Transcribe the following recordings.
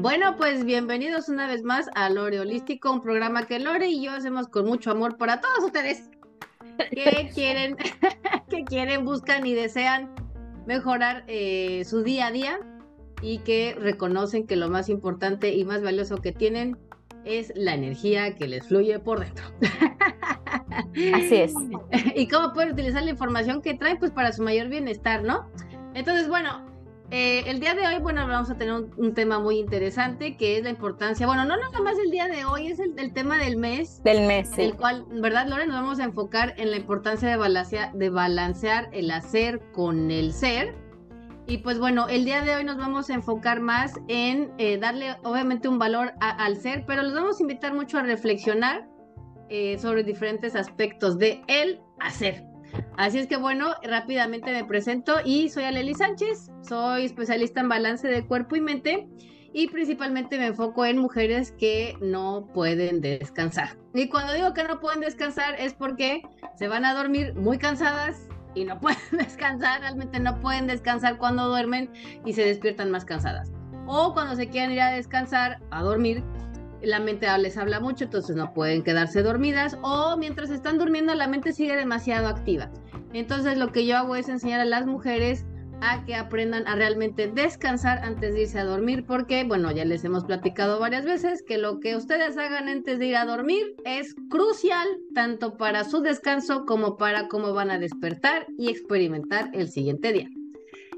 Bueno, pues bienvenidos una vez más a Lore Holístico, un programa que Lore y yo hacemos con mucho amor para todos ustedes que quieren, que quieren, buscan y desean mejorar eh, su día a día y que reconocen que lo más importante y más valioso que tienen es la energía que les fluye por dentro. Así es. y cómo pueden utilizar la información que traen pues para su mayor bienestar, ¿no? Entonces, bueno, eh, el día de hoy, bueno, vamos a tener un, tema muy interesante que es la importancia, bueno, no nada más el día de hoy, es el, tema del mes. Del mes, sí. El cual, ¿verdad, Lore? Nos vamos a enfocar en la importancia de balancear, de balancear el hacer con el ser. Y pues bueno, el día de hoy nos vamos a enfocar más en eh, darle obviamente un valor al ser, pero los vamos a invitar mucho a reflexionar eh, sobre diferentes aspectos de el hacer. Así es que bueno, rápidamente me presento y soy Aleli Sánchez, soy especialista en balance de cuerpo y mente y principalmente me enfoco en mujeres que no pueden descansar. Y cuando digo que no pueden descansar es porque se van a dormir muy cansadas y no pueden descansar, realmente no pueden descansar cuando duermen y se despiertan más cansadas. O cuando se quieren ir a descansar, a dormir, la mente les habla mucho, entonces no pueden quedarse dormidas o mientras están durmiendo la mente sigue demasiado activa. Entonces lo que yo hago es enseñar a las mujeres a que aprendan a realmente descansar antes de irse a dormir, porque, bueno, ya les hemos platicado varias veces que lo que ustedes hagan antes de ir a dormir es crucial tanto para su descanso como para cómo van a despertar y experimentar el siguiente día.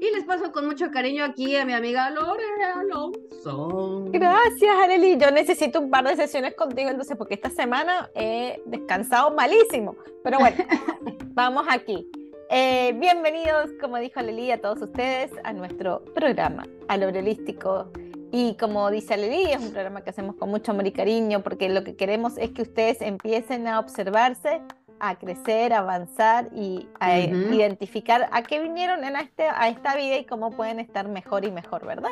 Y les paso con mucho cariño aquí a mi amiga Lore Alonso. Gracias, Arely. Yo necesito un par de sesiones contigo, entonces, porque esta semana he descansado malísimo. Pero bueno, vamos aquí. Eh, bienvenidos, como dijo Aleli, a todos ustedes a nuestro programa Alorelístico. Y como dice Aleli, es un programa que hacemos con mucho amor y cariño, porque lo que queremos es que ustedes empiecen a observarse a crecer, avanzar y a identificar a qué vinieron en este, a esta vida y cómo pueden estar mejor y mejor, ¿verdad?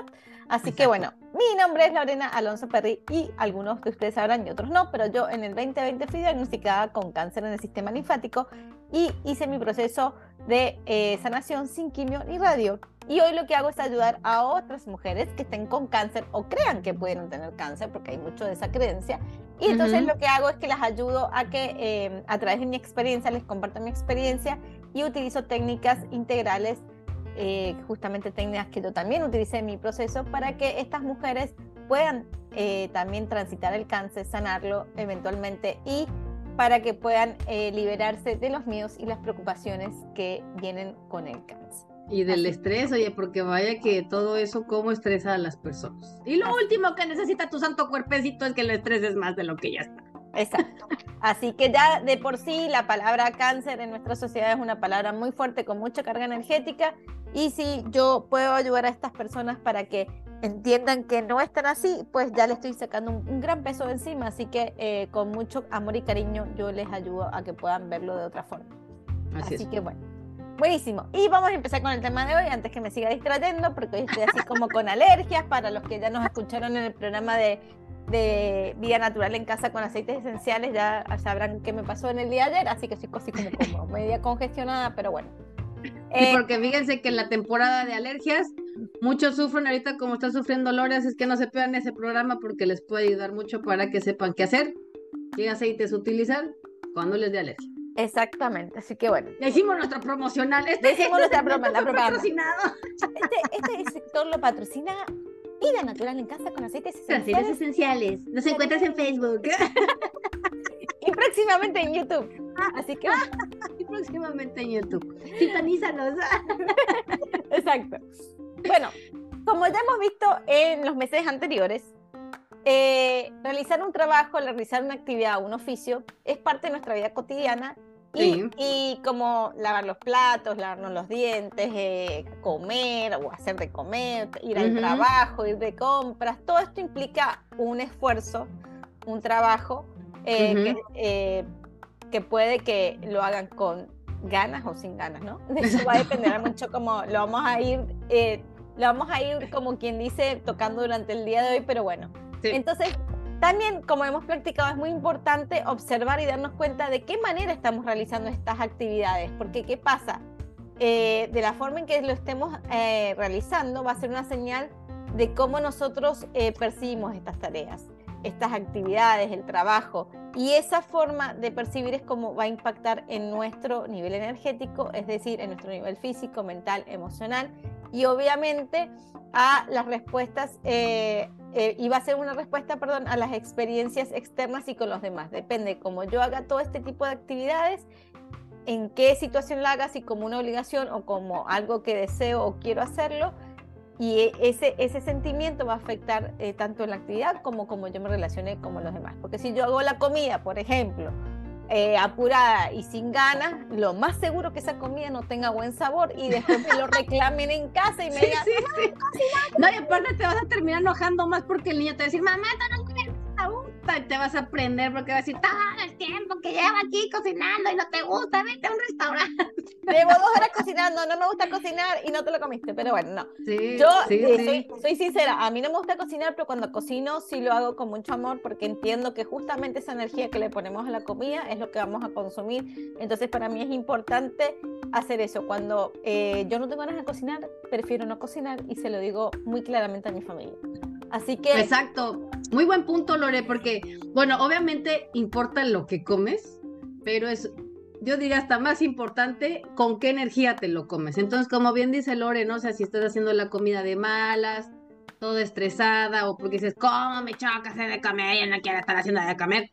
Así que bueno, mi nombre es Lorena Alonso Perry y algunos de ustedes sabrán y otros no, pero yo en el 2020 fui diagnosticada con cáncer en el sistema linfático y hice mi proceso de eh, sanación sin quimio ni radio. Y hoy lo que hago es ayudar a otras mujeres que estén con cáncer o crean que pueden tener cáncer, porque hay mucho de esa creencia. Y entonces lo que hago es que las ayudo a que em, a través de mi experiencia les comparto mi experiencia y utilizo técnicas integrales, eh, justamente técnicas que yo también utilicé en mi proceso para que estas mujeres puedan eh, también transitar el cáncer, sanarlo eventualmente y para que puedan eh, liberarse de los miedos y las preocupaciones que vienen con el cáncer. Y del estrés, oye, porque vaya que todo eso cómo estresa a las personas. Y lo último que necesita tu santo cuerpecito es que el estrés es más de lo que ya está. Exacto. Así que ya de por sí la palabra cáncer en nuestra sociedad es una palabra muy fuerte con mucha carga energética y si yo puedo ayudar a estas personas para que entiendan que no están así, pues ya le estoy sacando un, gran peso de encima, así que eh, con mucho amor y cariño yo les ayudo a que puedan verlo de otra forma. Así, que bueno. Buenísimo. Y vamos a empezar con el tema de hoy, antes que me siga distrayendo, porque hoy estoy así como con alergias. Para los que ya nos escucharon en el programa de, de Vida Natural en Casa con aceites esenciales, ya sabrán qué me pasó en el día de ayer, así que estoy así como, como media congestionada, pero bueno. Eh, porque fíjense que en la temporada de alergias, muchos sufren ahorita como está sufriendo Lores, es que no se pierdan ese programa porque les puede ayudar mucho para que sepan qué hacer, qué aceites utilizar cuando les dé alergia. Exactamente, así que bueno. Hicimos nuestro promocional. Este, Hicimos nuestra promocional. patrocinado. Este, este, sector lo patrocina Ida Natural en Casa con aceites esenciales. Aceites esenciales. Nos encuentras en Facebook. y próximamente en YouTube. Así que. y próximamente en YouTube. Sintonízanos. Exacto. Bueno, como ya hemos visto en los meses anteriores, eh, realizar un trabajo, realizar una actividad, un oficio, es parte de nuestra vida cotidiana y, como lavar los platos, lavarnos los dientes, eh, comer o hacer de comer, ir al trabajo, ir de compras, todo esto implica un esfuerzo, un trabajo eh, que, que, puede que lo hagan con ganas o sin ganas, ¿no? Eso va a depender mucho como lo vamos a ir, lo vamos a ir como quien dice tocando durante el día de hoy, pero bueno, entonces, también, como hemos practicado, es muy importante observar y darnos cuenta de qué manera estamos realizando estas actividades, porque ¿qué pasa? Eh, de la forma en que lo estemos eh, realizando va a ser una señal de cómo nosotros eh, percibimos estas tareas, estas actividades, el trabajo. Y esa forma de percibir es como va a impactar en nuestro nivel energético, es decir, en nuestro nivel físico, mental, emocional. Y obviamente a las respuestas, eh, eh, y va a ser una respuesta, perdón, a las experiencias externas y con los demás. Depende cómo yo haga todo este tipo de actividades, en qué situación la haga, si como una obligación o como algo que deseo o quiero hacerlo, y e, ese, ese sentimiento va a afectar eh, tanto en la actividad como como yo me relacione con los demás. Porque si yo hago la comida, por ejemplo, eh, apurada y sin ganas, lo más seguro que esa comida no tenga buen sabor y después me lo reclamen en casa y me digan, sí, sí, no, y aparte te vas a terminar enojando más porque el niño te va a decir, mamá, no gusta y te vas a aprender porque vas a decir todo el tiempo que lleva aquí cocinando y no te gusta, vete a un restaurante. Llevo dos horas cocinando, no me gusta cocinar y no te lo comiste, pero bueno, no. Yo eh, soy, soy, sincera, a mí no me gusta cocinar, pero cuando cocino sí lo hago con mucho amor porque entiendo que justamente esa energía que le ponemos a la comida es lo que vamos a consumir. Entonces para mí es importante hacer eso. Cuando eh, yo no tengo ganas de cocinar, prefiero no cocinar y se lo digo muy claramente a mi familia. Así que... Exacto. Muy buen punto, Lore, porque, bueno, obviamente importa lo que comes, pero es, yo diría hasta más importante con qué energía te lo comes. Entonces, como bien dice Lore, no o sea si estás haciendo la comida de malas, toda estresada, o porque dices, ¿cómo me choca hacer de comer? Ya no quiero estar haciendo de comer.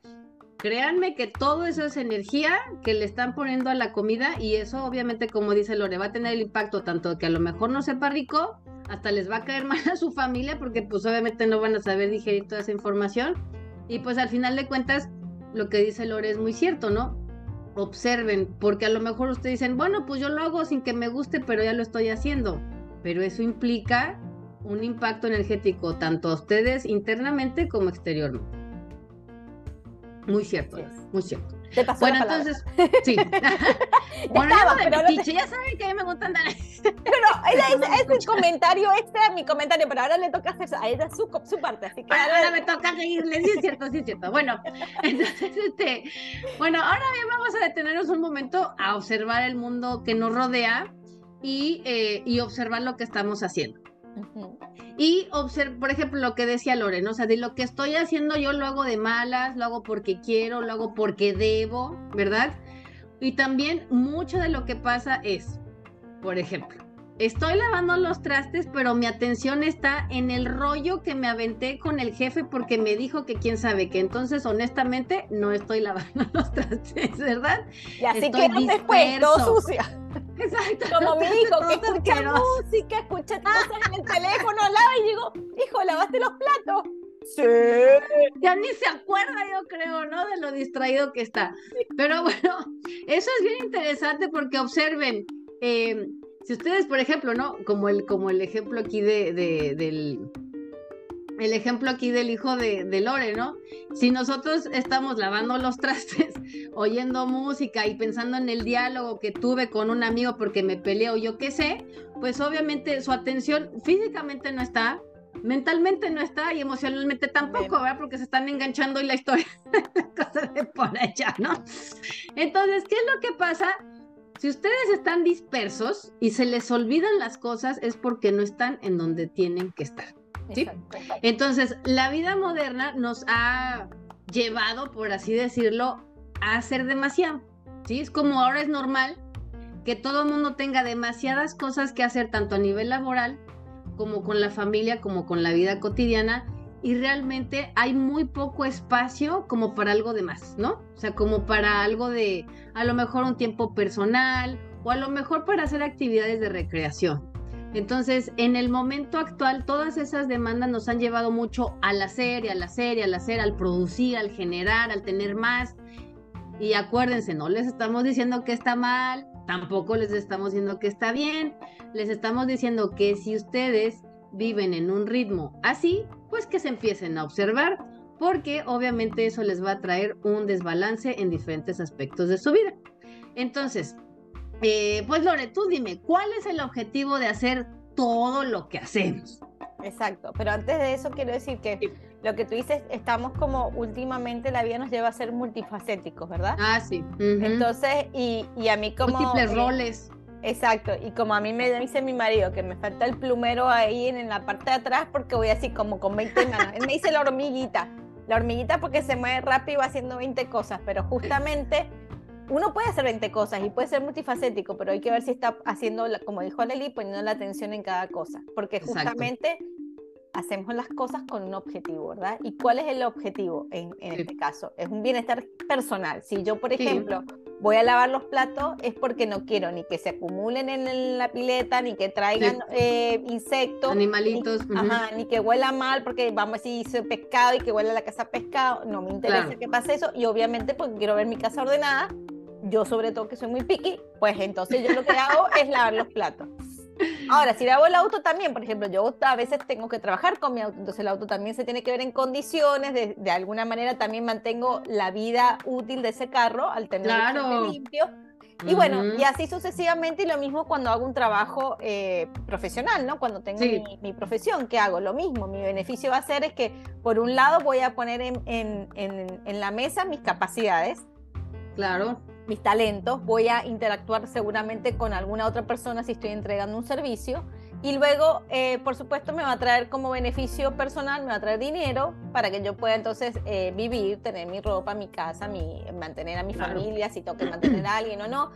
Créanme que todo eso es energía que le están poniendo a la comida y eso obviamente, como dice Lore, va a tener el impacto tanto que a lo mejor no sepa rico, hasta les va a caer mal a su familia porque pues obviamente no van a saber digerir toda esa información. Y pues al final de cuentas, lo que dice Lore es muy cierto, ¿no? Observen, porque a lo mejor ustedes dicen, bueno, pues yo lo hago sin que me guste, pero ya lo estoy haciendo. Pero eso implica un impacto energético tanto a ustedes internamente como exteriormente. Muy cierto, muy cierto bueno, entonces, sí. bueno, estaba, pero ya saben que a mí me gusta andar. pero ella es, el comentario extra mi comentario, pero ahora le toca hacer a ella su, su parte, así que ahora, me toca seguirle, sí es cierto, sí es cierto. Bueno, entonces, este, bueno, ahora bien vamos a detenernos un momento a observar el mundo que nos rodea y, eh, y observar lo que estamos haciendo. Y observar, por ejemplo, lo que decía Loren, o sea, de lo que estoy haciendo yo lo hago de malas, lo hago porque quiero, lo hago porque debo, ¿verdad? Y también mucho de lo que pasa es, por ejemplo, estoy lavando los trastes, pero mi atención está en el rollo que me aventé con el jefe porque me dijo que quién sabe que entonces honestamente no estoy lavando los trastes, ¿verdad? Y así que después, todo sucia. Exacto. Como mi hijo que escucha música, escucha cosas en el teléfono, lava y digo, hijo, ¿lavaste los platos? Sí. Ya ni se acuerda, yo creo, ¿no? De lo distraído que está. Pero bueno, eso es bien interesante porque observen, eh, si ustedes, por ejemplo, ¿no? Como el, como el ejemplo aquí de, del, el ejemplo aquí del hijo de, de, Lore, ¿no? Si nosotros estamos lavando los trastes, oyendo música y pensando en el diálogo que tuve con un amigo porque me peleó, yo qué sé, pues obviamente su atención físicamente no está, mentalmente no está y emocionalmente tampoco, ¿verdad? Porque se están enganchando en la historia, cosas de por allá, ¿no? Entonces, ¿qué es lo que pasa? Si ustedes están dispersos y se les olvidan las cosas, es porque no están en donde tienen que estar. Entonces, la vida moderna nos ha llevado, por así decirlo, a hacer demasiado. ¿sí? Es como ahora es normal que todo el mundo tenga demasiadas cosas que hacer, tanto a nivel laboral como con la familia, como con la vida cotidiana, y realmente hay muy poco espacio como para algo de más, ¿no? O sea, como para algo de a lo mejor un tiempo personal o a lo mejor para hacer actividades de recreación. Entonces, en el momento actual, todas esas demandas nos han llevado mucho al hacer y al hacer y al hacer, al producir, al generar, al tener más. Y acuérdense, no les estamos diciendo que está mal, tampoco les estamos diciendo que está bien, les estamos diciendo que si ustedes viven en un ritmo así, pues que se empiecen a observar, porque obviamente eso les va a traer un desbalance en diferentes aspectos de su vida. Entonces, eh, pues Lore, tú dime, ¿cuál es el objetivo de hacer todo lo que hacemos? Exacto, pero antes de eso quiero decir que lo que tú dices, estamos como últimamente la vida nos lleva a ser multifacéticos, ¿verdad? Ah, sí. Entonces, y, a mí como... Múltiples roles. Exacto, y como a mí me dice mi marido que me falta el plumero ahí en, la parte de atrás porque voy así como con 20 manos. Él me dice la hormiguita, la hormiguita porque se mueve rápido haciendo 20 cosas, pero justamente uno puede hacer 20 cosas y puede ser multifacético, pero hay que ver si está haciendo, como dijo Leli, poniendo la atención en cada cosa, porque justamente hacemos las cosas con un objetivo, ¿verdad? ¿Y cuál es el objetivo en, este caso? Es un bienestar personal. Si yo, por ejemplo, voy a lavar los platos, es porque no quiero ni que se acumulen en la pileta, ni que traigan eh, insectos, animalitos, ni, ajá, ni que huela mal, porque vamos a decir, hice pescado y que huela la casa pescado. No me interesa que pase eso, y obviamente porque quiero ver mi casa ordenada, yo sobre todo que soy muy piqui, pues entonces yo lo que hago es lavar los platos. Ahora, si lavo el auto también, por ejemplo, yo a veces tengo que trabajar con mi auto, entonces el auto también se tiene que ver en condiciones, de, de alguna manera también mantengo la vida útil de ese carro al tenerlo limpio. Y bueno, y así sucesivamente, y lo mismo cuando hago un trabajo eh, profesional, ¿no? Cuando tengo mi, mi, profesión, ¿qué hago? Lo mismo, mi beneficio va a ser es que, por un lado, voy a poner en, en, en, en la mesa mis capacidades. Claro mis talentos, voy a interactuar seguramente con alguna otra persona si estoy entregando un servicio. Y luego, eh, por supuesto, me va a traer como beneficio personal, me va a traer dinero para que yo pueda entonces eh, vivir, tener mi ropa, mi casa, mi, mantener a mi familia, si tengo que mantener a alguien o no,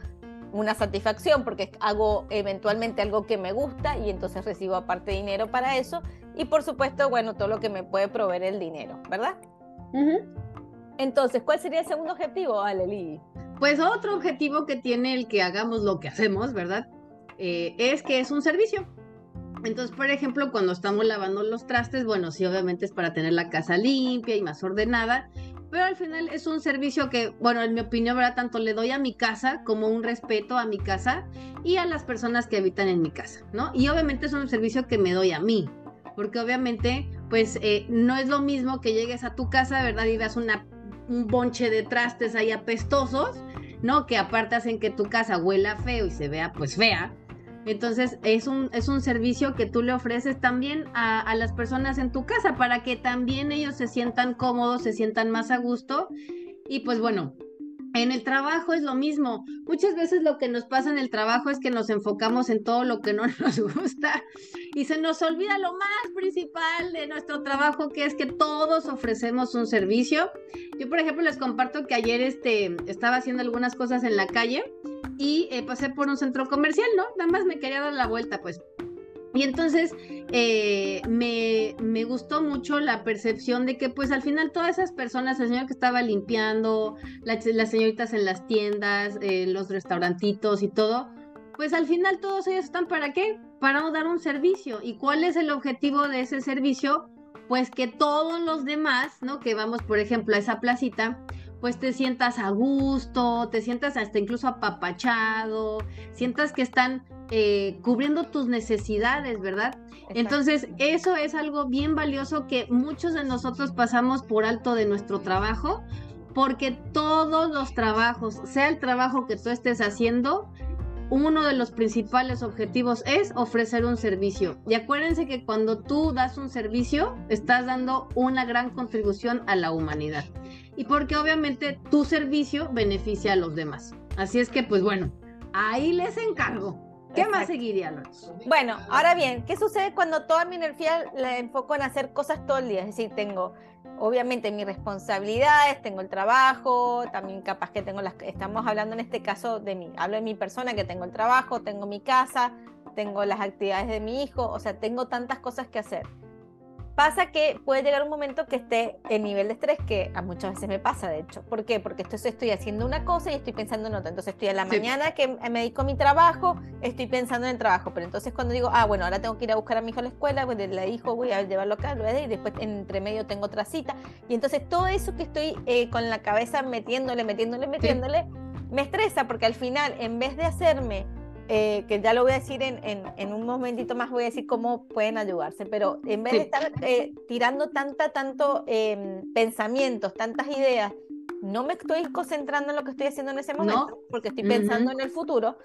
una satisfacción porque hago eventualmente algo que me gusta y entonces recibo aparte dinero para eso. Y por supuesto, bueno, todo lo que me puede proveer el dinero, ¿verdad? Entonces, ¿cuál sería el segundo objetivo, Aleli? Pues otro objetivo que tiene el que hagamos lo que hacemos, ¿verdad? Eh, es que es un servicio. Entonces, por ejemplo, cuando estamos lavando los trastes, bueno, sí, obviamente es para tener la casa limpia y más ordenada, pero al final es un servicio que, bueno, en mi opinión, ¿verdad? Tanto le doy a mi casa como un respeto a mi casa y a las personas que habitan en mi casa, ¿no? Y obviamente es un servicio que me doy a mí, porque obviamente, pues eh, no es lo mismo que llegues a tu casa, ¿verdad? Y veas una un bonche de trastes ahí apestosos, ¿no? Que aparte hacen que tu casa huela feo y se vea pues fea. Entonces es un, es un servicio que tú le ofreces también a, a las personas en tu casa para que también ellos se sientan cómodos, se sientan más a gusto. Y pues bueno, en el trabajo es lo mismo. Muchas veces lo que nos pasa en el trabajo es que nos enfocamos en todo lo que no nos gusta y se nos olvida lo más principal de nuestro trabajo, que es que todos ofrecemos un servicio. Yo, por ejemplo, les comparto que ayer este, estaba haciendo algunas cosas en la calle y eh, pasé por un centro comercial, ¿no? Nada más me quería dar la vuelta, pues y entonces eh, me, me, gustó mucho la percepción de que pues al final todas esas personas, el señor que estaba limpiando, las señoritas en las tiendas, eh, los restaurantitos y todo, pues al final todos ellos están para qué? Para dar un servicio. ¿Y cuál es el objetivo de ese servicio? Pues que todos los demás, ¿no? Que vamos, por ejemplo, a esa placita, pues te sientas a gusto, te sientas hasta incluso apapachado, sientas que están eh, cubriendo tus necesidades, ¿verdad? Entonces, eso es algo bien valioso que muchos de nosotros pasamos por alto de nuestro trabajo, porque todos los trabajos, sea el trabajo que tú estés haciendo, uno de los principales objetivos es ofrecer un servicio. Y acuérdense que cuando tú das un servicio, estás dando una gran contribución a la humanidad. Y porque obviamente tu servicio beneficia a los demás. Así es que, pues bueno, ahí les encargo. ¿Qué más seguiría, Bueno, ahora bien, ¿qué sucede cuando toda mi energía la enfoco en hacer cosas todo el día? Es decir, tengo obviamente mis responsabilidades, tengo el trabajo, también capaz que tengo las... Estamos hablando en este caso de mí, hablo de mi persona, que tengo el trabajo, tengo mi casa, tengo las actividades de mi hijo, o sea, tengo tantas cosas que hacer. Pasa que puede llegar un momento que esté en nivel de estrés, que a muchas veces me pasa, de hecho. ¿Por qué? Porque estoy, estoy haciendo una cosa y estoy pensando en otra. Entonces estoy en la mañana que me dedico a mi trabajo, estoy pensando en el trabajo. Pero entonces cuando digo, ah, bueno, ahora tengo que ir a buscar a mi hijo a la escuela, pues le dijo, voy a llevarlo acá, lo voy a y después entre medio tengo otra cita. Y entonces todo eso que estoy eh, con la cabeza metiéndole, metiéndole, metiéndole, me estresa porque al final, en vez de hacerme eh, que ya lo voy a decir en, en, un momentito más, voy a decir cómo pueden ayudarse, pero en vez de estar eh, tirando tanta, tanto em, pensamientos, tantas ideas, no me estoy concentrando en lo que estoy haciendo en ese momento, porque estoy pensando en el futuro.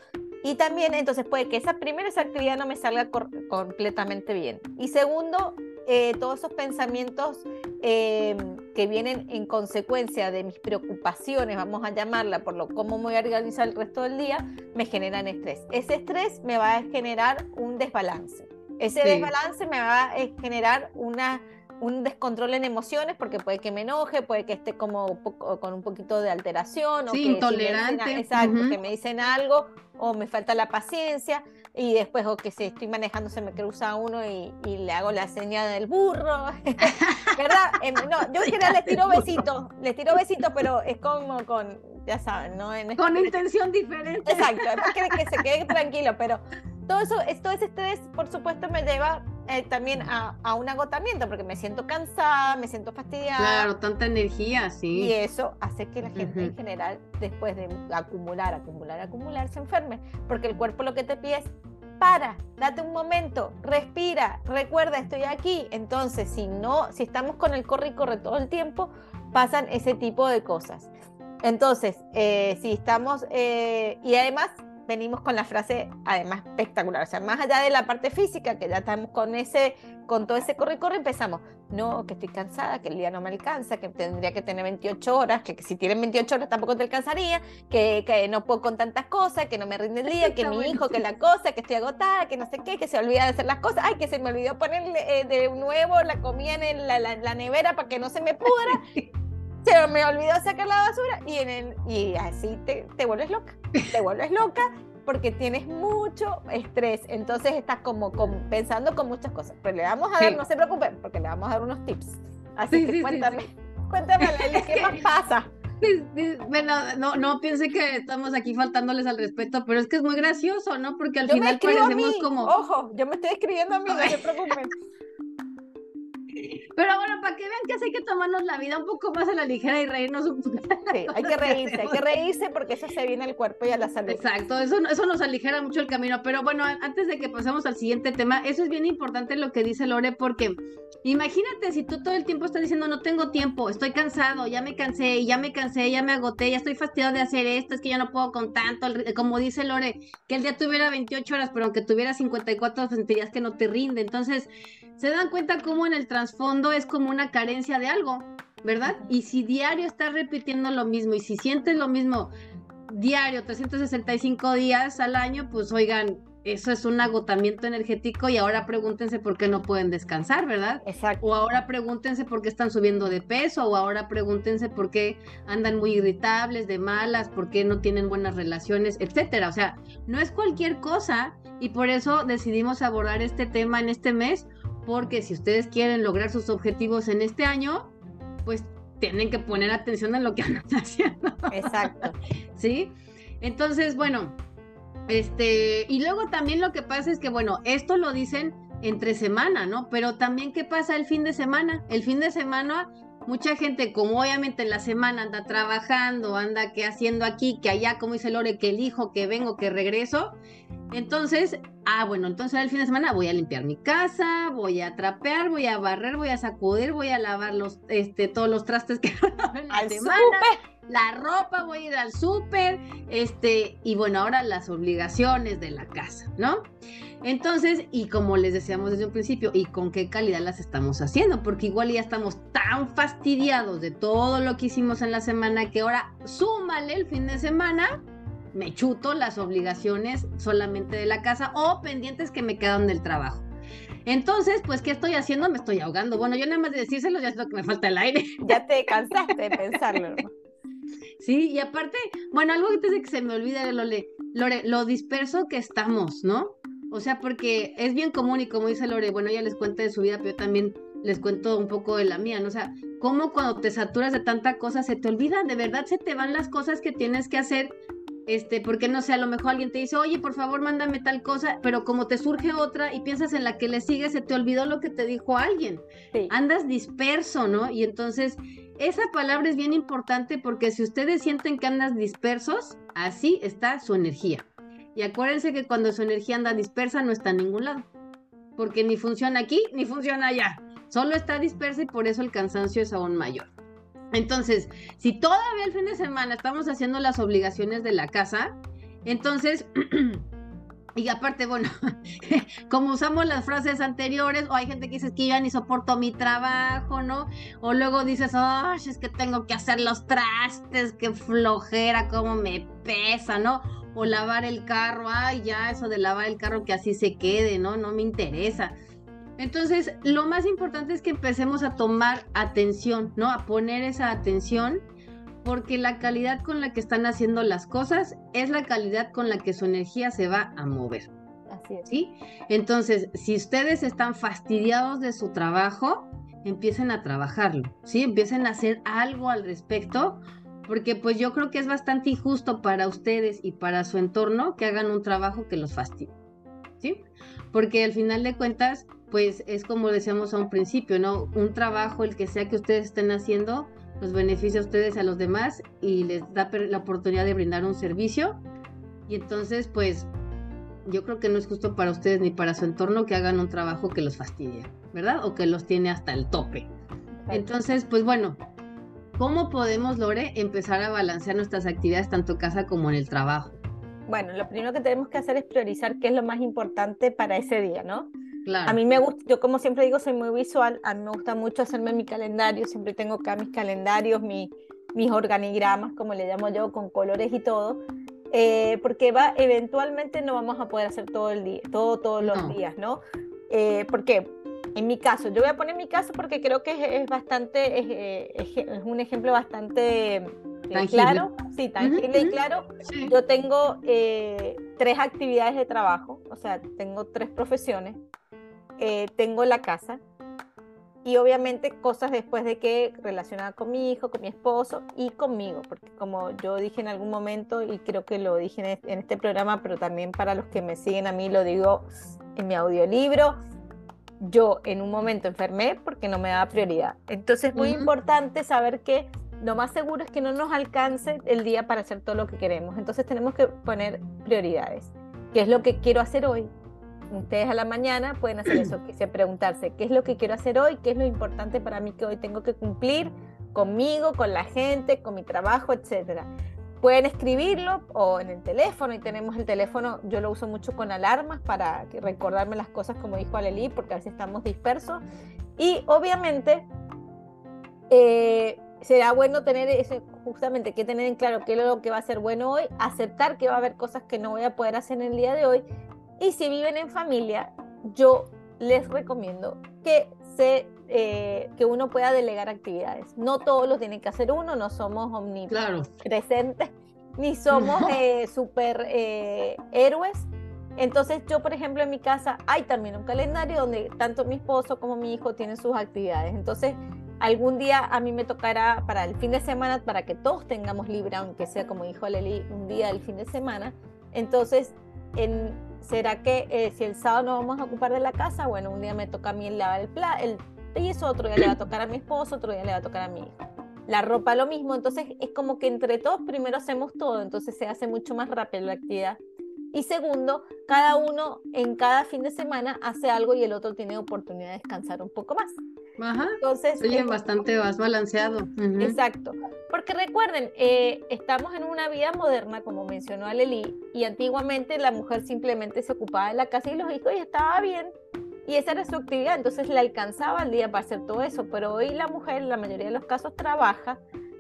Y también, entonces, puede que esa primera esa actividad no me salga completamente bien. Y segundo, eh, todos esos pensamientos em, que vienen en consecuencia de mis preocupaciones, vamos a llamarla, por lo cómo me voy a organizar el resto del día, me generan estrés. Ese estrés me va a generar un desbalance. Ese desbalance me va a generar una un descontrol en emociones porque puede que me enoje, puede que esté como con un poquito de alteración o que intolerante. exacto, que me dicen algo o me falta la paciencia y después o que si estoy manejando se me cruza uno y, le hago la señal del burro, ¿verdad? Em, no, yo en general les tiro besitos, les tiro besitos, pero es como con, ya saben, ¿no? con intención diferente. Exacto, es que se quede tranquilo, pero todo eso, todo ese estrés, por supuesto, me lleva eh, también a, a, un agotamiento, porque me siento cansada, me siento fastidiada. Claro, tanta energía, sí. Y eso hace que la gente en general, después de acumular, acumular, acumular, se enferme, porque el cuerpo lo que te pide es para, date un momento, respira, recuerda, estoy aquí. Entonces, si no, si estamos con el corre y corre todo el tiempo, pasan ese tipo de cosas. Entonces, eh, si estamos, eh, y además venimos con la frase además espectacular, o sea, más allá de la parte física, que ya estamos con ese, con todo ese corre corre, empezamos, no, que estoy cansada, que el día no me alcanza, que tendría que tener 28 horas, que, si tienen 28 horas tampoco te alcanzaría, que, que, no puedo con tantas cosas, que no me rinde el día, que mi hijo, que la cosa, que estoy agotada, que no sé qué, que se olvida de hacer las cosas, ay, que se me olvidó ponerle eh, de nuevo la comida en la, la nevera para que no se me pudra. se me olvidó sacar la basura y, en y así te, te vuelves loca, te vuelves loca porque tienes mucho estrés, entonces estás como, pensando con muchas cosas, pero le vamos a dar, no se preocupen, porque le vamos a dar unos tips. Así que cuéntame, cuéntame, ¿qué más pasa? Bueno, no, no piense que estamos aquí faltándoles al respeto, pero es que es muy gracioso, ¿no? Porque al final parecemos como. Ojo, yo me estoy escribiendo a mí, no se preocupen. Pero bueno, para que vean que hay que tomarnos la vida un poco más a la ligera y reírnos un poco. Sí, hay que reírse, hay que reírse porque eso se viene al cuerpo y a la salud. Exacto, eso, eso nos aligera mucho el camino. Pero bueno, antes de que pasemos al siguiente tema, eso es bien importante lo que dice Lore, porque imagínate si tú todo el tiempo estás diciendo no tengo tiempo, estoy cansado, ya me cansé, ya me cansé, ya me agoté, ya estoy fastidiado de hacer esto, es que ya no puedo con tanto, como dice Lore, que el día tuviera 28 horas, pero aunque tuviera 54 sentirías que no te rinde. Entonces, se dan cuenta cómo en el trasfondo es como una carencia de algo, ¿verdad? Y si diario estás repitiendo lo mismo y si sientes lo mismo diario, 365 días al año, pues oigan, eso es un agotamiento energético y ahora pregúntense por qué no pueden descansar, ¿verdad? Exacto. O ahora pregúntense por qué están subiendo de peso, o ahora pregúntense por qué andan muy irritables, de malas, por qué no tienen buenas relaciones, etcétera. O sea, no es cualquier cosa y por eso decidimos abordar este tema en este mes, porque si ustedes quieren lograr sus objetivos en este año, pues tienen que poner atención en lo que andan haciendo. Exacto. ¿Sí? Entonces, bueno, este, y luego también lo que pasa es que, bueno, esto lo dicen entre semana, ¿no? Pero también, ¿qué pasa el fin de semana? El fin de semana, mucha gente, como obviamente en la semana anda trabajando, anda que haciendo aquí, que allá, como dice Lore, que elijo, que vengo, que regreso, entonces, ah, bueno, entonces el fin de semana voy a limpiar mi casa, voy a trapear, voy a barrer, voy a sacudir, voy a lavar los, este, todos los trastes que en la semana, la ropa, voy a ir al súper, este, y bueno, ahora las obligaciones de la casa, ¿no? Entonces, y como les decíamos desde un principio, ¿y con qué calidad las estamos haciendo? Porque igual ya estamos tan fastidiados de todo lo que hicimos en la semana que ahora súmale el fin de semana me chuto las obligaciones solamente de la casa o pendientes que me quedan del trabajo. Entonces, pues, ¿qué estoy haciendo? Me estoy ahogando. Bueno, yo nada más de decírselo ya es lo que me falta el aire. Ya te cansaste de pensarlo. Sí, y aparte, bueno, algo que de que se me olvida, Lore, Lore, lo disperso que estamos, ¿no? O sea, porque es bien común y como dice Lore, bueno, ella les cuenta de su vida, pero yo también les cuento un poco de la mía, ¿no? O sea, cómo cuando te saturas de tanta cosa se te olvida, de verdad se te van las cosas que tienes que hacer este, porque no sé, a lo mejor alguien te dice, oye, por favor, mándame tal cosa, pero como te surge otra y piensas en la que le sigue, se te olvidó lo que te dijo alguien. Andas disperso, ¿no? Y entonces, esa palabra es bien importante porque si ustedes sienten que andas dispersos, así está su energía. Y acuérdense que cuando su energía anda dispersa, no está en ningún lado. Porque ni funciona aquí, ni funciona allá. Solo está dispersa y por eso el cansancio es aún mayor. Entonces, si todavía el fin de semana estamos haciendo las obligaciones de la casa, entonces y aparte, bueno, como usamos las frases anteriores, o hay gente que dice que ya ni soporto mi trabajo, ¿no? O luego dices, ay, es que tengo que hacer los trastes, qué flojera, cómo me pesa, ¿no? O lavar el carro, ay, ya, eso de lavar el carro que así se quede, ¿no? No me interesa. Entonces, lo más importante es que empecemos a tomar atención, ¿no? A poner esa atención porque la calidad con la que están haciendo las cosas es la calidad con la que su energía se va a mover. Así es. ¿Sí? Entonces, si ustedes están fastidiados de su trabajo, empiecen a trabajarlo, ¿sí? Empiecen a hacer algo al respecto, porque pues yo creo que es bastante injusto para ustedes y para su entorno que hagan un trabajo que los fastidie, ¿sí? Porque al final de cuentas, pues es como decíamos a un principio, ¿no? Un trabajo, el que sea que ustedes estén haciendo, los beneficia a ustedes a los demás y les da la oportunidad de brindar un servicio. Y entonces, pues, yo creo que no es justo para ustedes ni para su entorno que hagan un trabajo que los fastidie, ¿verdad? O que los tiene hasta el tope. Entonces, pues bueno, ¿cómo podemos, Lore, empezar a balancear nuestras actividades tanto casa como en el trabajo? Bueno, lo primero que tenemos que hacer es priorizar qué es lo más importante para ese día, ¿no? A mí me gusta, yo como siempre digo, soy muy visual, a mí me gusta mucho hacerme mi calendario, siempre tengo acá mis calendarios, mis organigramas, como le llamo yo, con colores y todo, eh, porque va, eventualmente no vamos a poder hacer todo el día, todo, todos los días, ¿no? Eh, porque en mi caso, yo voy a poner mi caso porque creo que es, bastante, es, es, un ejemplo bastante eh, claro, sí, tangible y claro. Yo tengo tres actividades de trabajo, o sea, tengo tres profesiones. Eh, tengo la casa y obviamente cosas después de que relacionada con mi hijo, con mi esposo y conmigo, porque como yo dije en algún momento y creo que lo dije en este programa, pero también para los que me siguen a mí lo digo en mi audiolibro, yo en un momento enfermé porque no me daba prioridad. Entonces es muy importante saber que lo más seguro es que no nos alcance el día para hacer todo lo que queremos. Entonces tenemos que poner prioridades. ¿Qué es lo que quiero hacer hoy? ustedes a la mañana pueden hacer eso, que preguntarse qué es lo que quiero hacer hoy, qué es lo importante para mí que hoy tengo que cumplir conmigo, con la gente, con mi trabajo, etcétera. Pueden escribirlo o en el teléfono y tenemos el teléfono, yo lo uso mucho con alarmas para recordarme las cosas como dijo Aleli, porque a veces estamos dispersos. Y obviamente eh, será bueno tener ese, justamente que tener en claro qué es lo que va a ser bueno hoy, aceptar que va a haber cosas que no voy a poder hacer en el día de hoy y si viven en familia, yo les recomiendo que, se, eh, que uno pueda delegar actividades. No todos lo tiene que hacer uno, no somos omnipresentes, ni somos eh, super eh, héroes. Entonces yo, por ejemplo, en mi casa hay también un calendario donde tanto mi esposo como mi hijo tienen sus actividades. Entonces, algún día a mí me tocará para el fin de semana, para que todos tengamos libre, aunque sea como dijo Leli, un día del fin de semana. Entonces, en, ¿será que eh, si el sábado no vamos a ocupar de la casa? Bueno, un día me toca a mí lavar el, pla el piso, otro día le va a tocar a mi esposo, otro día le va a tocar a mi hijo. La ropa lo mismo, entonces es como que entre todos primero hacemos todo, entonces se hace mucho más rápido la actividad. Y segundo, cada uno en cada fin de semana hace algo y el otro tiene oportunidad de descansar un poco más. Ajá. Entonces, Oye, bastante más balanceado. Exacto. Porque recuerden, eh, estamos en una vida moderna, como mencionó Aleli, y antiguamente la mujer simplemente se ocupaba de la casa y los hijos y estaba bien. Y esa era su actividad, entonces le alcanzaba el día para hacer todo eso. Pero hoy la mujer, en la mayoría de los casos, trabaja,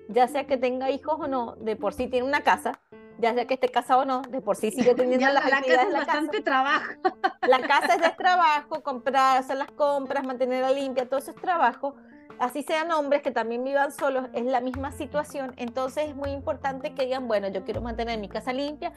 ya sea que tenga hijos o no, de por sí tiene una casa, ya sea que esté casado o no, de por sí sigue teniendo las la actividades casa es bastante trabajo. La casa es de trabajo, comprar, hacer las compras, mantenerla limpia, todo eso es trabajo. Así sean hombres que también vivan solos, es la misma situación. Entonces es muy importante que digan, bueno, yo quiero mantener mi casa limpia,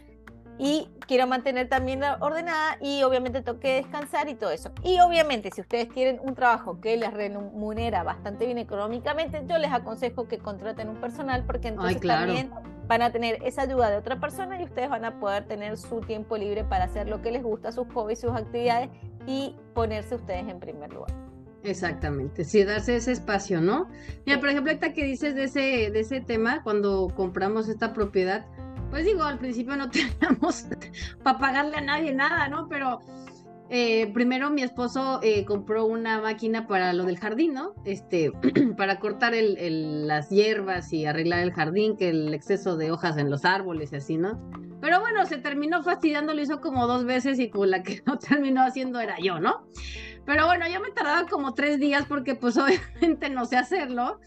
y quiero mantener también ordenada y obviamente tengo que descansar y todo eso. Y obviamente si ustedes tienen un trabajo que les remunera bastante bien económicamente, yo les aconsejo que contraten un personal porque entonces también van a tener esa ayuda de otra persona y ustedes van a poder tener su tiempo libre para hacer lo que les gusta, sus hobbies, sus actividades y ponerse ustedes en primer lugar. Exactamente, sí, darse ese espacio, ¿no? Mira, por ejemplo, ahorita que dices de ese, de ese tema, cuando compramos esta propiedad, pues digo, al principio no teníamos para pagarle a nadie nada, ¿no? Pero eh, primero mi esposo eh, compró una máquina para lo del jardín, ¿no? Este, para cortar las hierbas y arreglar el jardín, que el exceso de hojas en los árboles y así, ¿no? Pero bueno, se terminó fastidiando, lo hizo como dos veces y pues la que no terminó haciendo era yo, ¿no? Pero bueno, yo me tardaba como tres días porque pues obviamente no sé hacerlo.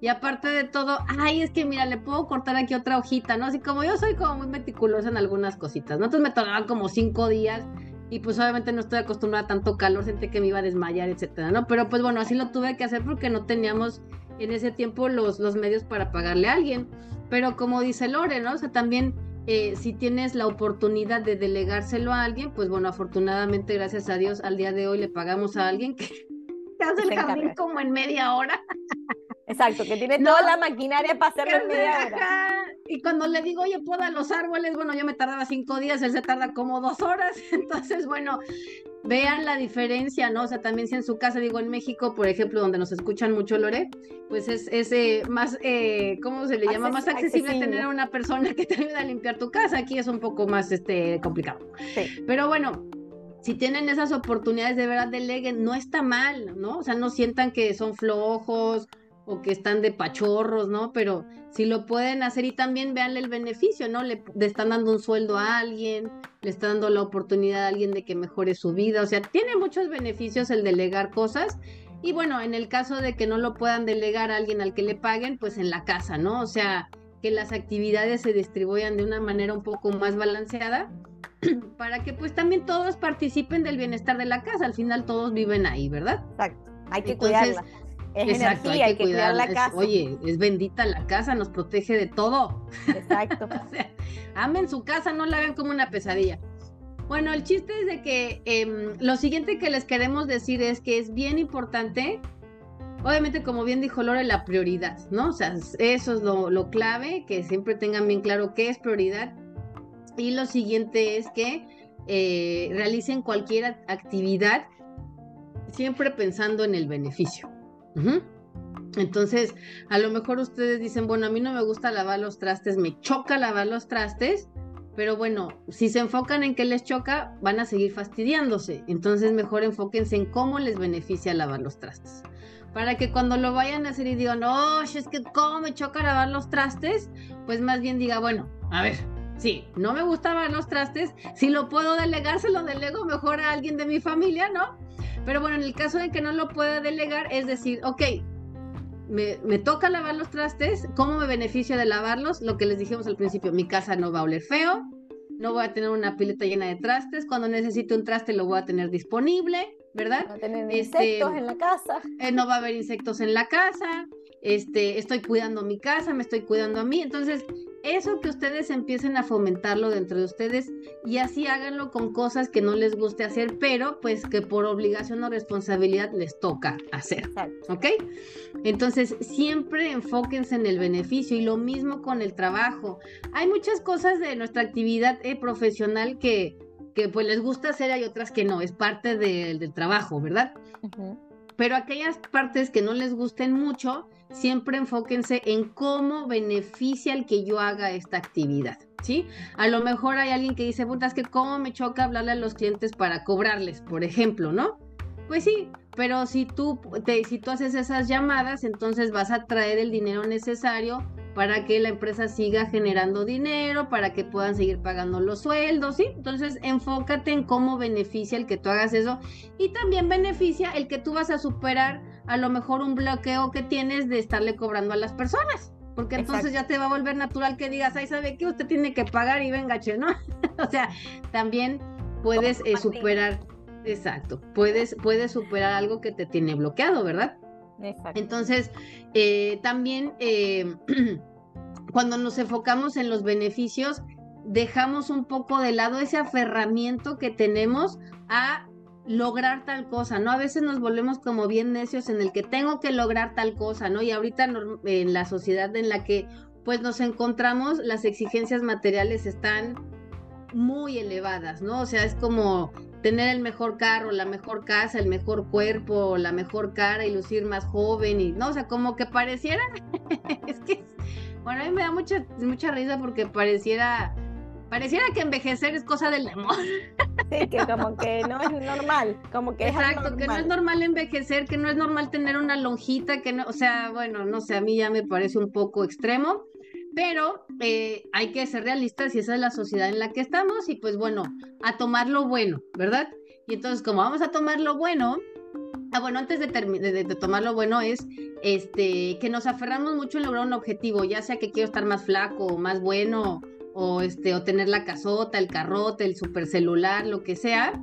Y aparte de todo, ay, es que mira, le puedo cortar aquí otra hojita, ¿no? Así como yo soy como muy meticulosa en algunas cositas, ¿no? Entonces me tardaba como cinco días y pues obviamente no estoy acostumbrada a tanto calor, sentí que me iba a desmayar, etcétera, ¿no? Pero pues bueno, así lo tuve que hacer porque no teníamos en ese tiempo los, los medios para pagarle a alguien. Pero como dice Lore, ¿no? O sea, también eh, si tienes la oportunidad de delegárselo a alguien, pues bueno, afortunadamente, gracias a Dios, al día de hoy le pagamos a alguien que, hace el jardín como en media hora. Exacto, que tiene toda la maquinaria para hacerlo en media hora. Y cuando le digo, oye, poda los árboles, bueno, yo me tardaba cinco días, él se tarda como dos horas. Entonces, bueno, vean la diferencia, ¿no? O sea, también si en su casa, digo, en México, por ejemplo, donde nos escuchan mucho, Lore, pues es, es eh, más, eh, ¿cómo se le llama? Más accesible, tener a una persona que te ayude a limpiar tu casa. Aquí es un poco más este, complicado. Sí. Pero bueno, si tienen esas oportunidades de verdad deleguen, no está mal, ¿no? O sea, no sientan que son flojos o que están de pachorros, ¿no? Pero si lo pueden hacer y también veanle el beneficio, ¿no? Le, están dando un sueldo a alguien, le están dando la oportunidad a alguien de que mejore su vida, o sea, tiene muchos beneficios el delegar cosas. Y bueno, en el caso de que no lo puedan delegar a alguien al que le paguen, pues en la casa, ¿no? O sea, que las actividades se distribuyan de una manera un poco más balanceada para que pues también todos participen del bienestar de la casa. Al final todos viven ahí, ¿verdad? Exacto. Hay que cuidarla. Exacto, hay que, cuidar, la casa. oye, es bendita la casa, nos protege de todo. Exacto. amen su casa, no la hagan como una pesadilla. Bueno, el chiste es de que em, lo siguiente que les queremos decir es que es bien importante, obviamente como bien dijo Lore, la prioridad, ¿no? O sea, eso es lo, clave, que siempre tengan bien claro qué es prioridad. Y lo siguiente es que eh, realicen cualquier actividad siempre pensando en el beneficio. Entonces, a lo mejor ustedes dicen, bueno, a mí no me gusta lavar los trastes, me choca lavar los trastes, pero bueno, si se enfocan en qué les choca, van a seguir fastidiándose. Entonces, mejor enfóquense en cómo les beneficia lavar los trastes. Para que cuando lo vayan a hacer y digan, oh, es que cómo me choca lavar los trastes, pues más bien diga, bueno, a ver, sí, no me gusta lavar los trastes, si lo puedo delegar, se lo delego mejor a alguien de mi familia, ¿no? Pero bueno, en el caso de que no lo pueda delegar, es decir, ok, me, me, toca lavar los trastes, ¿cómo me beneficio de lavarlos? Lo que les dijimos al principio, mi casa no va a oler feo, no voy a tener una pileta llena de trastes, cuando necesite un traste lo voy a tener disponible, ¿verdad? No va a tener insectos este, en la casa. Eh, no va a haber insectos en la casa, este, estoy cuidando mi casa, me estoy cuidando a mí, entonces eso que ustedes empiecen a fomentarlo dentro de ustedes y así háganlo con cosas que no les guste hacer, pero pues que por obligación o responsabilidad les toca hacer. ¿Ok? Entonces, siempre enfóquense en el beneficio y lo mismo con el trabajo. Hay muchas cosas de nuestra actividad eh, profesional que, que pues les gusta hacer, hay otras que no, es parte del trabajo, ¿verdad? Pero aquellas partes que no les gusten mucho, siempre enfóquense en cómo beneficia el que yo haga esta actividad. ¿Sí? A lo mejor hay alguien que dice, puta, es que cómo me choca hablarle a los clientes para cobrarles, por ejemplo, ¿no? Pues sí, pero si tú, te, si tú haces esas llamadas, entonces vas a traer el dinero necesario para que la empresa siga generando dinero, para que puedan seguir pagando los sueldos, ¿sí? Entonces, enfócate en cómo beneficia el que tú hagas eso y también beneficia el que tú vas a superar a lo mejor un bloqueo que tienes de estarle cobrando a las personas. Porque entonces ya te va a volver natural que digas, ay, ¿sabe qué? Usted tiene que pagar y venga, che, ¿no? o sea, también puedes eh, superar, exacto, puedes, puedes superar algo que te tiene bloqueado, ¿verdad? Exacto. Entonces, eh, también eh, cuando nos enfocamos en los beneficios, dejamos un poco de lado ese aferramiento que tenemos a lograr tal cosa, ¿no? A veces nos volvemos como bien necios en el que tengo que lograr tal cosa, ¿no? Y ahorita en la sociedad en la que pues nos encontramos, las exigencias materiales están muy elevadas, ¿no? O sea, es como tener el mejor carro, la mejor casa, el mejor cuerpo, la mejor cara y lucir más joven y, ¿no? O sea, como que pareciera, es que, bueno, a mí me da mucha, mucha risa porque pareciera Pareciera que envejecer es cosa del amor. Sí, que como que no es normal, como que Exacto, que no es normal envejecer, que no es normal tener una lonjita, que no, o sea, bueno, no sé, a mí ya me parece un poco extremo, pero eh, hay que ser realistas y esa es la sociedad en la que estamos y pues bueno, a tomar lo bueno, ¿verdad? Y entonces como vamos a tomar lo bueno, ah, bueno, antes de, de, tomar lo bueno es este, que nos aferramos mucho en lograr un objetivo, ya sea que quiero estar más flaco, más bueno, o, este, o tener la casota, el carrote, el supercelular, lo que sea.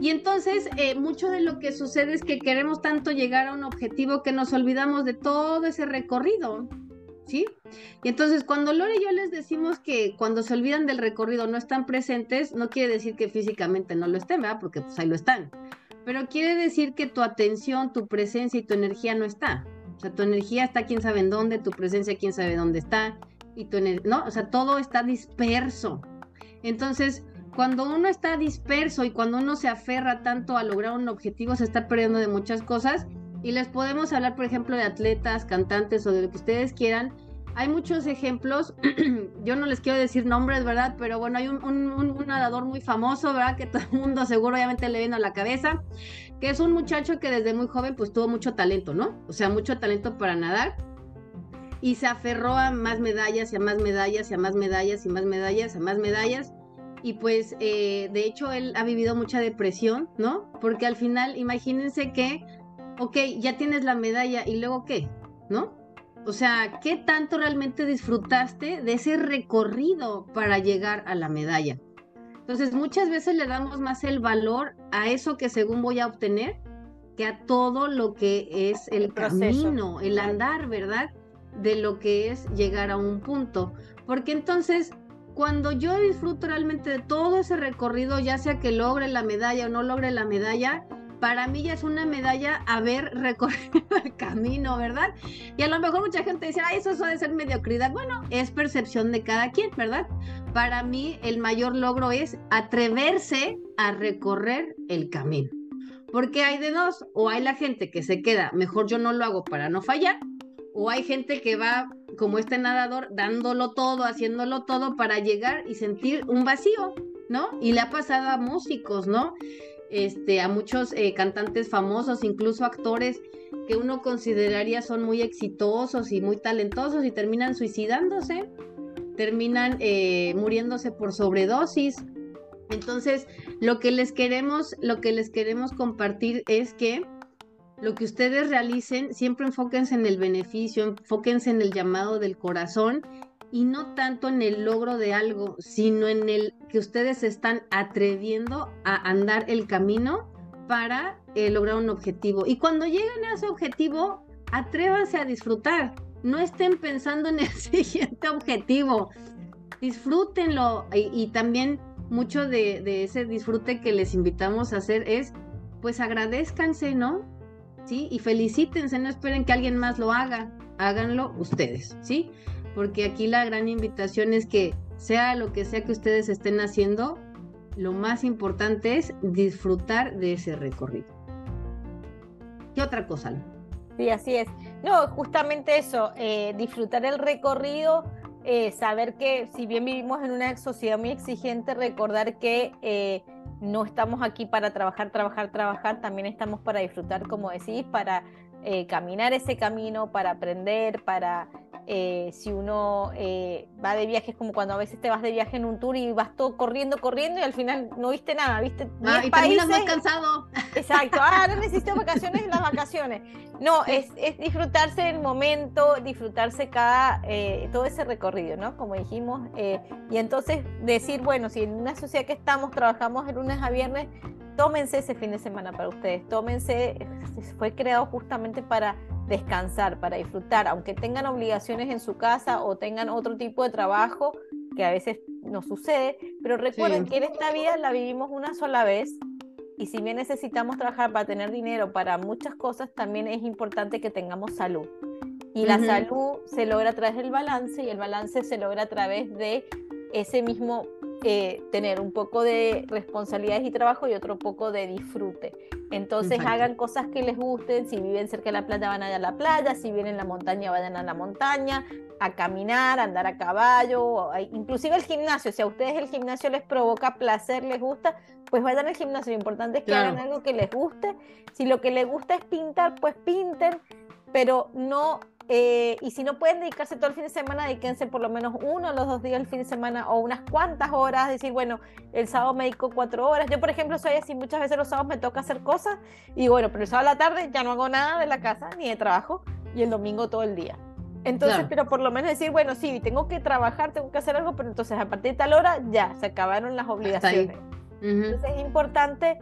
Y entonces, eh, mucho de lo que sucede es que queremos tanto llegar a un objetivo que nos olvidamos de todo ese recorrido. ¿sí? Y entonces cuando Lore y yo les decimos que cuando se olvidan del recorrido no están presentes, no quiere decir que físicamente no lo estén, ¿verdad? Porque pues ahí lo están. Pero quiere decir que tu atención, tu presencia y tu energía no está. O sea, tu energía está quién sabe en dónde, tu presencia quién sabe dónde está, y tu no, o sea, todo está disperso. Entonces, cuando uno está disperso y cuando uno se aferra tanto a lograr un objetivo, se está perdiendo de muchas cosas y les podemos hablar, por ejemplo, de atletas, cantantes o de lo que ustedes quieran. Hay muchos ejemplos, yo no les quiero decir nombres, ¿verdad? Pero bueno, hay un, nadador muy famoso, ¿verdad? Que todo el mundo seguro obviamente le viene a la cabeza, que es un muchacho que desde muy joven pues tuvo mucho talento, ¿no? O sea, mucho talento para nadar y se aferró a más medallas y a más medallas y a más medallas y más medallas, a más medallas. Y pues eh, de hecho él ha vivido mucha depresión, ¿no? Porque al final imagínense que ok, ya tienes la medalla y luego qué, ¿no? O sea, ¿qué tanto realmente disfrutaste de ese recorrido para llegar a la medalla? Entonces, muchas veces le damos más el valor a eso que según voy a obtener que a todo lo que es el, camino, el andar, ¿verdad? De lo que es llegar a un punto. Porque entonces, cuando yo disfruto realmente de todo ese recorrido, ya sea que logre la medalla o no logre la medalla, para mí ya es una medalla haber recorrido el camino, ¿verdad? Y a lo mejor mucha gente dice, ay, eso suele ser mediocridad. Bueno, es percepción de cada quien, ¿verdad? Para mí el mayor logro es atreverse a recorrer el camino. Porque hay de dos, o hay la gente que se queda, mejor yo no lo hago para no fallar, o hay gente que va como este nadador dándolo todo, haciéndolo todo para llegar y sentir un vacío, ¿no? Y le ha pasado a músicos, ¿no? este, a muchos eh, cantantes famosos, incluso actores que uno consideraría son muy exitosos y muy talentosos y terminan suicidándose, terminan eh, muriéndose por sobredosis. Entonces, lo que les queremos, lo que les queremos compartir es que lo que ustedes realicen, siempre enfóquense en el beneficio, enfóquense en el llamado del corazón y no tanto en el logro de algo, sino en el que ustedes están atreviendo a andar el camino para eh, lograr un objetivo. Y cuando lleguen a ese objetivo, atrévanse a disfrutar. No estén pensando en el siguiente objetivo. Disfrútenlo. Y, también mucho de, ese disfrute que les invitamos a hacer es, pues agradezcanse, ¿no? Y felicítense, no esperen que alguien más lo haga. Háganlo ustedes, ¿sí? porque aquí la gran invitación es que sea lo que sea que ustedes estén haciendo, lo más importante es disfrutar de ese recorrido. ¿Qué otra cosa? Sí, así es. No, justamente eso, eh, disfrutar el recorrido, eh, saber que si bien vivimos en una sociedad muy exigente, recordar que eh, no estamos aquí para trabajar, trabajar, trabajar, también estamos para disfrutar, como decís, para caminar ese camino, para aprender, para eh, si uno eh, va de viaje, es como cuando a veces te vas de viaje en un tour y vas todo corriendo, corriendo y al final no viste nada, viste ah, y terminas más cansado. Exacto, ah, no necesito vacaciones en las vacaciones. No, es, disfrutarse del momento, disfrutarse cada, eh, todo ese recorrido, ¿no? Como dijimos, y entonces decir, bueno, si en una sociedad que estamos, trabajamos de lunes a viernes, tómense ese fin de semana para ustedes, tómense, fue creado justamente para descansar, para disfrutar, aunque tengan obligaciones en su casa o tengan otro tipo de trabajo, que a veces no sucede, pero recuerden que en esta vida la vivimos una sola vez y si bien necesitamos trabajar para tener dinero para muchas cosas, también es importante que tengamos salud. Y la salud se logra a través del balance y el balance se logra a través de ese mismo eh, tener un poco de responsabilidades y trabajo y otro poco de disfrute. Entonces hagan cosas que les gusten, si viven cerca de la playa van a ir a la playa, si viven en la montaña vayan a la montaña, a caminar, a andar a caballo, inclusive el gimnasio, si a ustedes el gimnasio les provoca placer, les gusta, pues vayan al gimnasio, lo importante es que hagan algo que les guste, si lo que les gusta es pintar, pues pinten, pero no eh, y si no pueden dedicarse todo el fin de semana, dedíquense por lo menos uno o los dos días del fin de semana o unas cuantas horas. Decir, bueno, el sábado me dedico cuatro horas. Yo, por ejemplo, soy así, muchas veces los sábados me toca hacer cosas y bueno, pero el sábado a la tarde ya no hago nada de la casa ni de trabajo y el domingo todo el día. Entonces, pero por lo menos decir, bueno, sí, tengo que trabajar, tengo que hacer algo, pero entonces a partir de tal hora ya se acabaron las obligaciones. Entonces es importante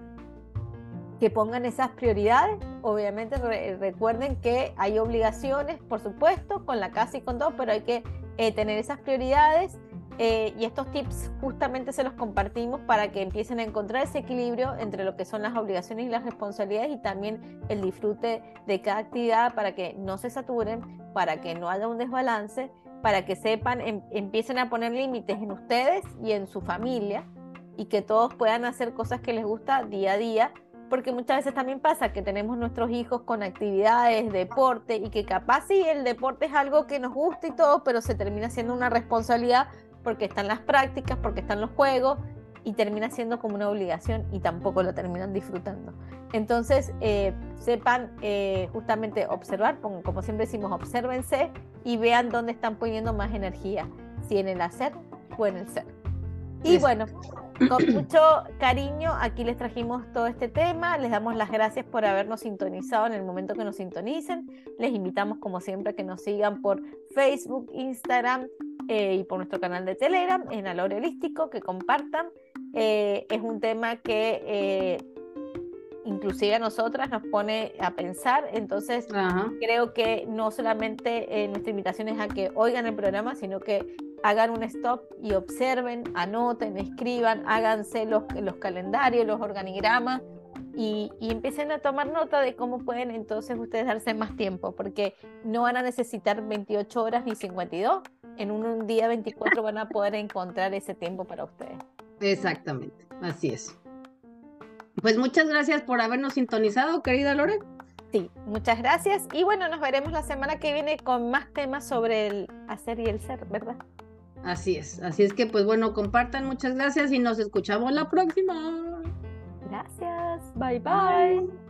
que pongan esas prioridades. Obviamente recuerden que hay obligaciones, por supuesto, con la casa y con todo, pero hay que eh, tener esas prioridades. Eh, y estos tips justamente se los compartimos para que empiecen a encontrar ese equilibrio entre lo que son las obligaciones y las responsabilidades y también el disfrute de cada actividad para que no se saturen, para que no haya un desbalance, para que sepan, em, empiecen a poner límites en ustedes y en su familia y que todos puedan hacer cosas que les gusta día a día porque muchas veces también pasa que tenemos nuestros hijos con actividades, deporte, y que capaz sí el deporte es algo que nos gusta y todo, pero se termina siendo una responsabilidad porque están las prácticas, porque están los juegos, y termina siendo como una obligación y tampoco lo terminan disfrutando. Entonces, eh, sepan eh, justamente observar, como siempre decimos, obsérvense y vean dónde están poniendo más energía, si en el hacer o en el ser. Y bueno, con mucho cariño, aquí les trajimos todo este tema. Les damos las gracias por habernos sintonizado en el momento que nos sintonicen. Les invitamos, como siempre, a que nos sigan por Facebook, Instagram eh, y por nuestro canal de Telegram en Alore Holístico, que compartan. Eh, es un tema que eh, inclusive a nosotras nos pone a pensar. Entonces, creo que no solamente nuestra invitación es a que oigan el programa, sino que hagan un stop y observen, anoten, escriban, háganse los, los calendarios, los organigramas y, y, empiecen a tomar nota de cómo pueden entonces ustedes darse más tiempo, porque no van a necesitar 28 horas ni 52, en un, día 24 van a poder encontrar ese tiempo para ustedes. Exactamente, así es. Pues muchas gracias por habernos sintonizado, querida Lore. Sí, muchas gracias. Y bueno, nos veremos la semana que viene con más temas sobre el hacer y el ser, ¿verdad? Así es, así es que pues bueno, compartan, muchas gracias y nos escuchamos la próxima. Gracias, bye bye.